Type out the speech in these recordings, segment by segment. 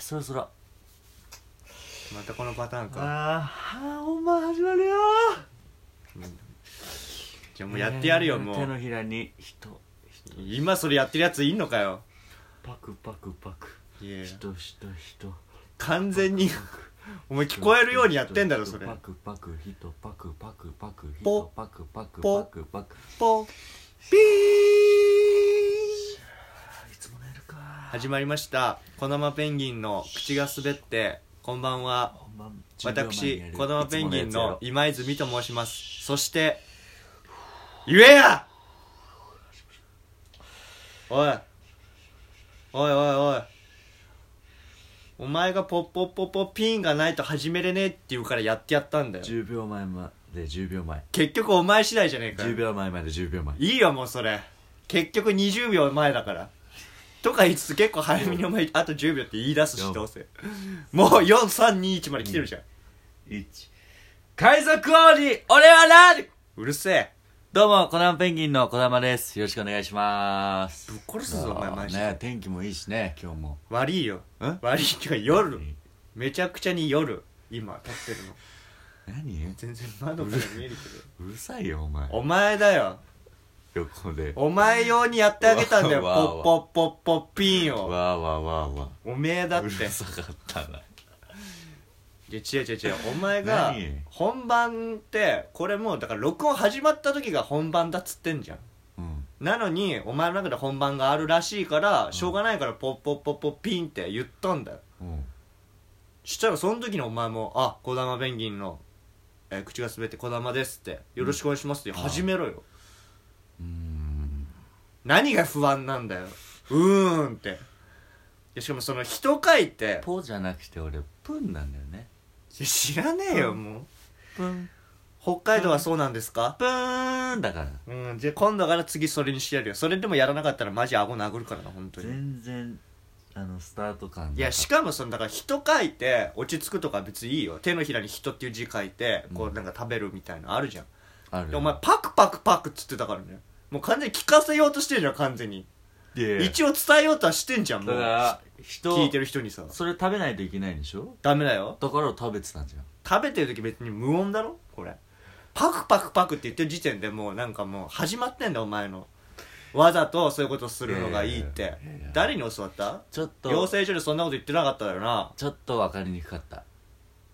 そろそろ。またこのパターンか。あー本番始まるよじゃあもうやってやるよえーもう。手のひらに人。人。今それやってるやついんのかよ。パクパクパク。いや。人人人。完全に。お前聞こえるようにやってんだろそれ。パクパク人パクパクパクポ。人パクパクポ。パクパク。ポ。ピーいつものやるか始まりました。こだまペンギンの口が滑ってこんばんは。私こだまペンギンのい今泉と申します。そして言えや!おい。おいおいおい。お前がポッポッポッポピンがないと始めれねえって言うからやってやったんだよ。10秒前まで10秒前。結局お前次第じゃねえかよ。10秒前まで10秒前。いいよもうそれ。結局20秒前だからとか言いつつ結構早めにお前あと10秒って言い出すしどうせ。もう4321まで来てるじゃん。1海賊王に俺はなる。うるせえ。どうも、コナンペンギンの小玉です。よろしくお願いします。ぶっ殺すぞお前マジで。ね、天気もいいしね、今日も。悪いよ。ん悪いっていうか夜。めちゃくちゃに夜今立ってるの。何？全然窓から見えるけうるさいよ、お前。どお前だよ横で。お前用にやってあげたんだよポッポッポッポッピンをわーわーわーわおめえだっー。うてるさかったな。いや違う違う違うお前が何？本番ってこれもうだから録音始まった時が本番だっつってんじゃんうん。なのにお前の中で本番があるらしいからしょうがないからポッポッポッポッピンって言ったんだようん。したらその時にお前も「あ児玉ペンギンの、えー口が滑って児玉です」って「よろしくお願いします」って始めろよ。何が不安なんだよ。うーんって。いやしかもその人書いて。ポじゃなくて俺、プンなんだよね。いや知らねえよもう。プン。北海道はそうなんですか？プーンだから。うん。じゃあ今度から次それにしてやるよ。それでもやらなかったらマジ顎殴るからな本当に。全然、あの、スタート感いやしかもそのだから人書いて落ち着くとか別にいいよ。手のひらに人っていう字書いてこうなんか食べるみたいなのあるじゃん、ある。でお前パクパクパクっつってたからね。もう完全に聞かせようとしてるじゃん完全に。一応伝えようとはしてんじゃんもう。だから、人、聞いてる人にさ。それ食べないといけないんでしょ？ダメだよ。だから食べてたんじゃん。食べてる時別に無音だろ？これ。パクパクパクって言ってる時点でもうなんかもう始まってんだよお前の。わざとそういうことするのがいいって。いやいやいやいや誰に教わった？ちょっと、養成所でそんなこと言ってなかったよな。ちょっと分かりにくかった。始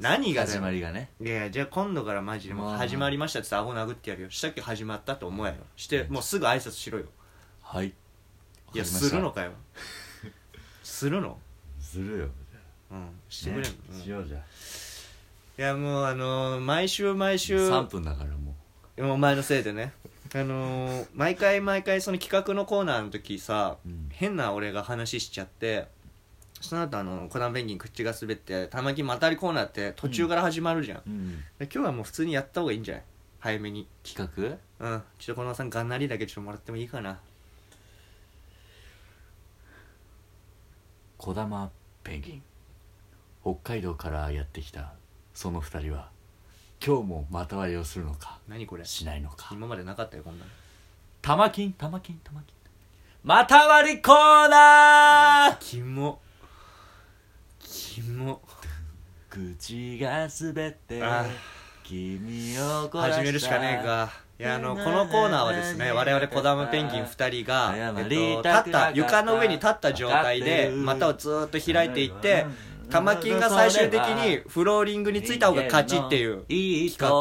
何がだよ。まりがね。いやいやじゃあ今度からマジでもうまあ。始まりましたってさ顎殴ってやるよ。したっけ始まったと思えよ。してもうすぐ挨拶しろよ。はい。いやわかりました。するの？かよするのするよ。うん。してくれんの、ね。うん。しようじゃいやもうあのー毎週毎週3分だからもお前のせいでね。あのー毎回毎回その企画のコーナーの時さ、うん。変な俺が話しちゃってその後あのコナンペンギン口が滑って玉木またりコーナーって途中から始まるじゃん、う、うん、で今日はもう普通にやった方がいいんじゃない？早めに。企画？うん。ちょっとこのおさんがんなりだけちょっともらってもいいかな？児玉ペンギン。北海道からやってきたその2人は今日もまた割りをするのか？何これ？しないのか？今までなかったよこんなの。玉金？玉金？玉金？また割りコーナー！キモキモ口が滑ってあ君を怒らした。始めるしかねえか。いやあのこのコーナーはですね我々児玉ペンギン2人が、謝えっりと、立った床の上に立った状態で股をずーっと開いていって玉金が最終的にフローリングについた方が勝ちっていういい企画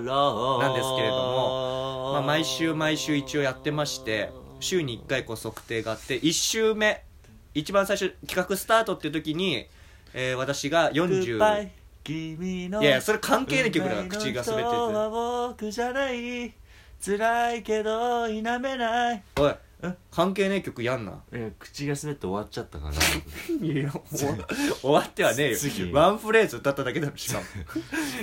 なんですけれども、まあ、毎週毎週一応やってまして週に1回こう測定があって1週目一番最初企画スタートっていう時に、えー私が40君のいやいやそれ関係ない曲だから口が滑ってて。辛いけど否めない。おい関係ねえ曲やんな。口が滑って終わっちゃったから。いや 終わってはねえよ。次。ワンフレーズ歌っただけだろしかも。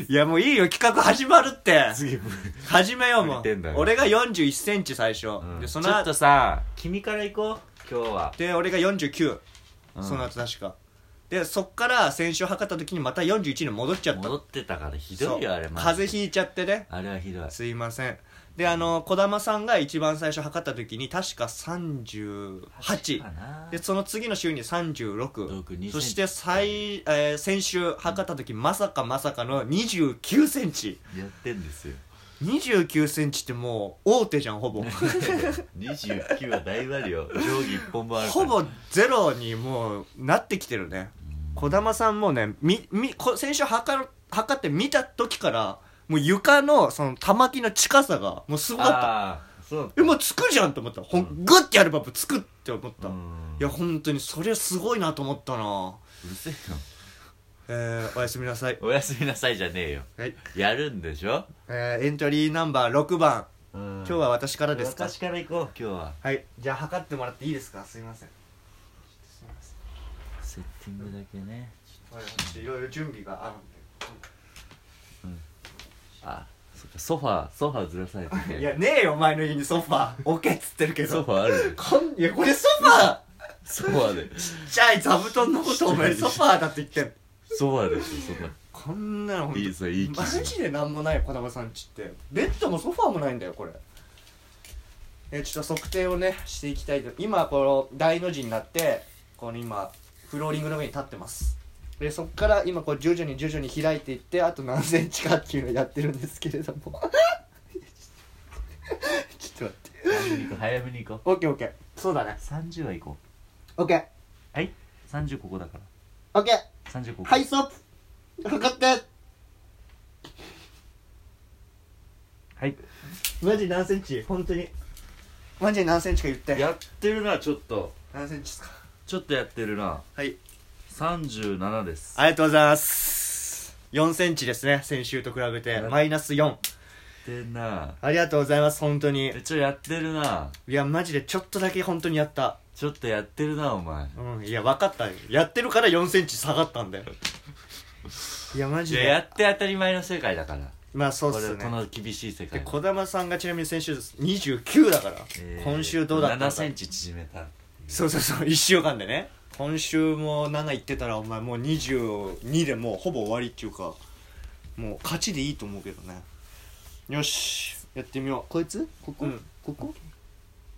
いやもういいよ企画始まるって。次。始めようもう。俺が4 1センチ最初、でそのちょっとさ君から行こう今日は、で俺が49、うん。その後確かでそっから先週測った時にまた41に戻っちゃった。戻ってたからひどいよあれマジで。風邪ひいちゃってね。あれはひどい。すいません。であの児玉さんが一番最初測った時に確か38かな。でその次の週に36 6そして最、えー先週測った時まさかまさかの2 9センチ。やってんですよ。2 9センチってもう大手じゃんほぼ。29はだいぶあるよ定規一本もあるほぼゼロにもうなってきてるね児玉さんもねみみこ先週測る測って見た時からもう床のその玉木の近さがもうすごかった。ああそう。えもうつくじゃんと思った。ほんグッてやればつくって思った、いうん。や本当にそれすごいなと思ったな。うるせえよ。えー、おやすみなさい、おやすみなさいじゃねえよ。はい。やるんでしょ？えー、エントリーナンバー6番。今今日は私からですか？私から行こう今日は。はい。じゃあ測ってもらっていいですか？すいませんセッティングだけね。はいろいろ準備があるんあそっか。ソファーソファーずらされていやねえよお前の家にソファー。置けっつってるけど。ソファーあるこんいやこれソファー。ソファーで。ちっちゃい座布団のことお前ソファーだって言ってんソファーですよそんな。こんなのほんといいぞいいマジでなんもないよ児玉さんちって。ベッドもソファーもないんだよこれ。えちょっと測定をねしていきたいと。今この大の字になってこの今フローリングの上に立ってます。でそっから今こう徐々に徐々に開いていってあと何センチかっていうのをやってるんですけれども。ちょっと待って。早めに行こう。早めに行こオッケーオッケー。そうだね。う30は行こオッケー。うはい？30ここだかオッケー。ら30ここ。はいストップ。測って。はい。マジ何センチ？本当に。マジで何センチか言って。やってるなちょっと。何センチですか？ちょっとやってるな。はい。37です。ありがとうございます。4センチですね先週と比べて。マイナス4でな。ありがとうございます本当に。えちょやってるな。いやマジでちょっとだけ本当にやった。ちょっとやってるなお前。うんいや分かったよ。やってるから4センチ下がったんだよ。いやマジで。いややって当たり前の世界だから。まあそうっこれすねこの厳しい世で界児玉さんがちなみに先週29だから、えー今週どうだったのか。7センチ縮めたそうそうそう。1週間でね。今週も7いってたらお前もう22でもうほぼ終わりっていうかもう勝ちでいいと思うけどね。よしやってみよう。こいつ？こうん。ここ？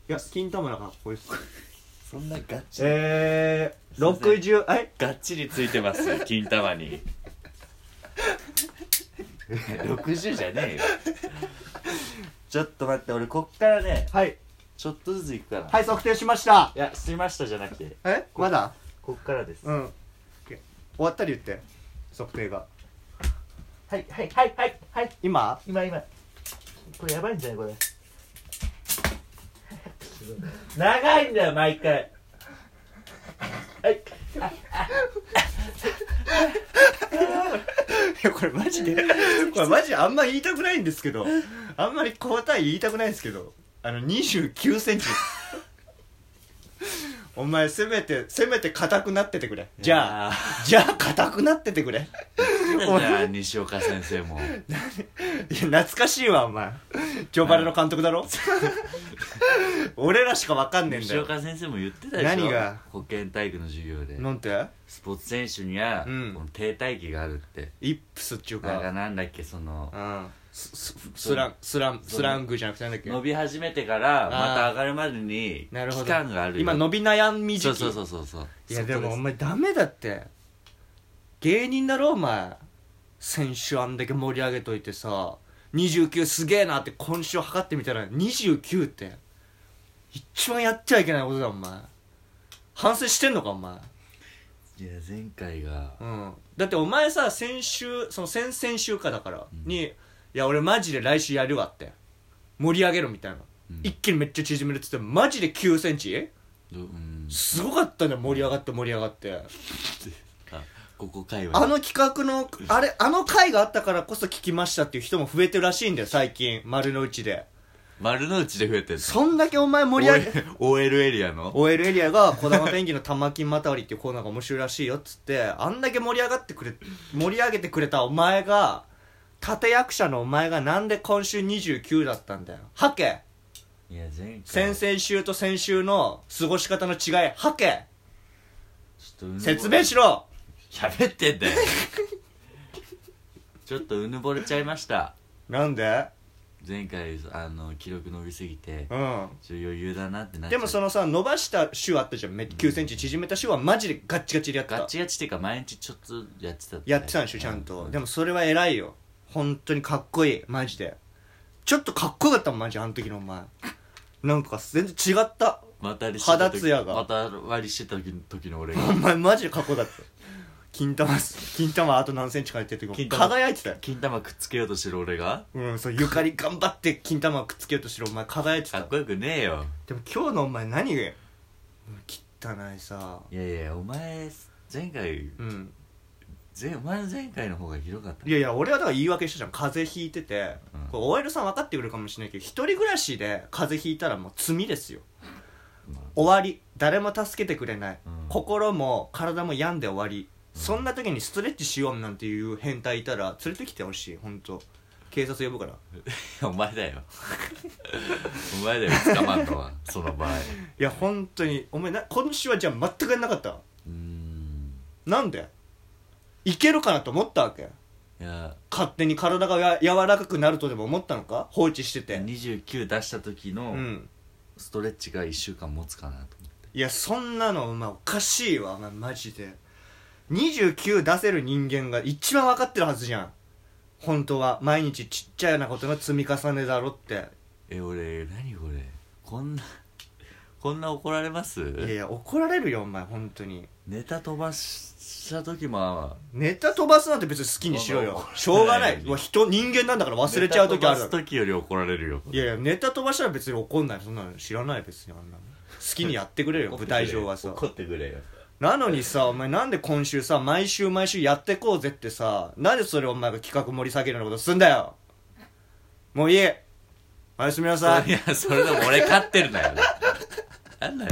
いや金玉だからこいつ。そんなガッチ。えー、すいません。60え？がっちりついてます 金玉に。60じゃねえよ。ちょっと待って俺こっからねはいちょっとずついくから、はい測定しました。いやしましたじゃなくて。え？まだ？こっからです、うん。終わったら言って。測定が。はいはいはいはいはい。今？今今。これやばいんじゃない？これ。長いんだよ毎回。はい。いやこれマジで。これマジであんま言いたくないんですけど。あんまり答え言いたくないんですけどあの2 9センチ。お前せめてせめて硬くなっててくれ。じゃああじゃあ硬くなっててくれ。じゃあ西岡先生も。いや懐かしいわお前。ジョバレの監督だろ？俺らしかわかんねえんだよ。西岡先生も言ってたでしょ。何が？保健体育の授業で。なんて？スポーツ選手には、うん。この停滞期があるって。イップスっちゅうなんかかなんだっけそのうん。スススランスランスラングじゃなくてなんだっけ？伸び始めてからまた上がるまでになるほど期間があるよ今伸び悩み時期。そうそうそうそうそう。いやでもお前ダメだって。芸人だろお前。先週あんだけ盛り上げといてさ。29すげえなって今週測ってみたら29って一番やっちゃいけないことだお前。反省してんのかお前。いや前回が。うん。だってお前さ先週その先々週かだからに、いや俺マジで来週やるわって。盛り上げろみたいな、うん。一気にめっちゃ縮めるっつってマジで9センチ？どうん。すごかったね盛り上がって盛り上がって。あここ会話。あの企画のあれあの回があったからこそ聞きましたっていう人も増えてるらしいんだよ最近。丸の内で丸の内で増えてるそんだけお前盛り上げ OL エリアの？OL エリアが児玉ペンギンの玉金またわりっていうコーナーが面白いらしいよっつってあんだけ盛り上がってくれ盛り上げてくれたお前が立役者のお前がなんで今週29だったんだよ。はけ。いや前回。先々週と先週の過ごし方の違いはけ。ちょっとうぬぼ説明しろ。喋ってんだよ。ちょっとうぬぼれちゃいました。なんで？前回あの記録伸びすぎてうん。余裕だなってなっでもそのさ伸ばした週あったじゃん。め9センチ縮めた週はマジでガッチガチでやってた。ガチガチっていうか毎日ちょっとやってたやってたんでしょちゃんと、うでもそれは偉いよ。本当にかっこいい。マジで。ちょっとかっこよかったもんマジあの時のお前。なんか全然違った。またりしてた時肌ツヤが。また割りしてた時時の俺が。お前マジでかっこよかった金玉金玉あと何センチかやってる時も。金玉。輝いてたよ。金玉くっつけようとしてる俺が？うんそうゆかり頑張って金玉をくっつけようとしてるお前輝いてかったこよくねえよ。でも今日のお前何が汚いさいやいやお前前回うん。前お前の前回の方がひどかった。いやいや俺はだから言い訳したじゃん。風邪ひいてて、うん。これ OL さん分かってくれるかもしれないけど一人暮らしで風邪ひいたらもう罪ですよ。まあ。終わり。誰も助けてくれない、うん。心も体も病んで終わり、そんな時にストレッチしようなんていう変態いたら連れてきてほしい。本当。警察呼ぶから。い お前だよ。お前だよ捕まんのは。その場合。や本当に。お前な今週はじゃあ全くやんなかった？うーん。なんで？いけるかなと思ったわけ？いや。勝手に体がや柔らかくなるとでも思ったのか？放置してて。29出した時うのん。ストレッチが1週間持つかなと思って。いやそんなのお前おかしいわ。マジで29出せる人間が一番分かってるはずじゃん。本当は。毎日ちっちゃいなことの積み重ねだろって。え俺何これ？こんなこんな怒られます？いやいや怒られるよお前本当に。ネタ飛ばした時もネタ飛ばすなんて別に好きにしろよ。しょうがない。人人間なんだから忘れちゃう時ある。ネタ飛ばす時より怒られるよいやいやネタ飛ばしたら別に怒んない。そんなの知らない別にあんなの。好きにやってくれる よ。舞台上はさ怒ってくれよなのにさお前なんで今週さ毎週毎週やってこうぜってさなんでそれお前が企画盛り下げるようなことすんだよ。もういい。おやすみなさい。いやそれでも俺勝ってるんだよなんだよ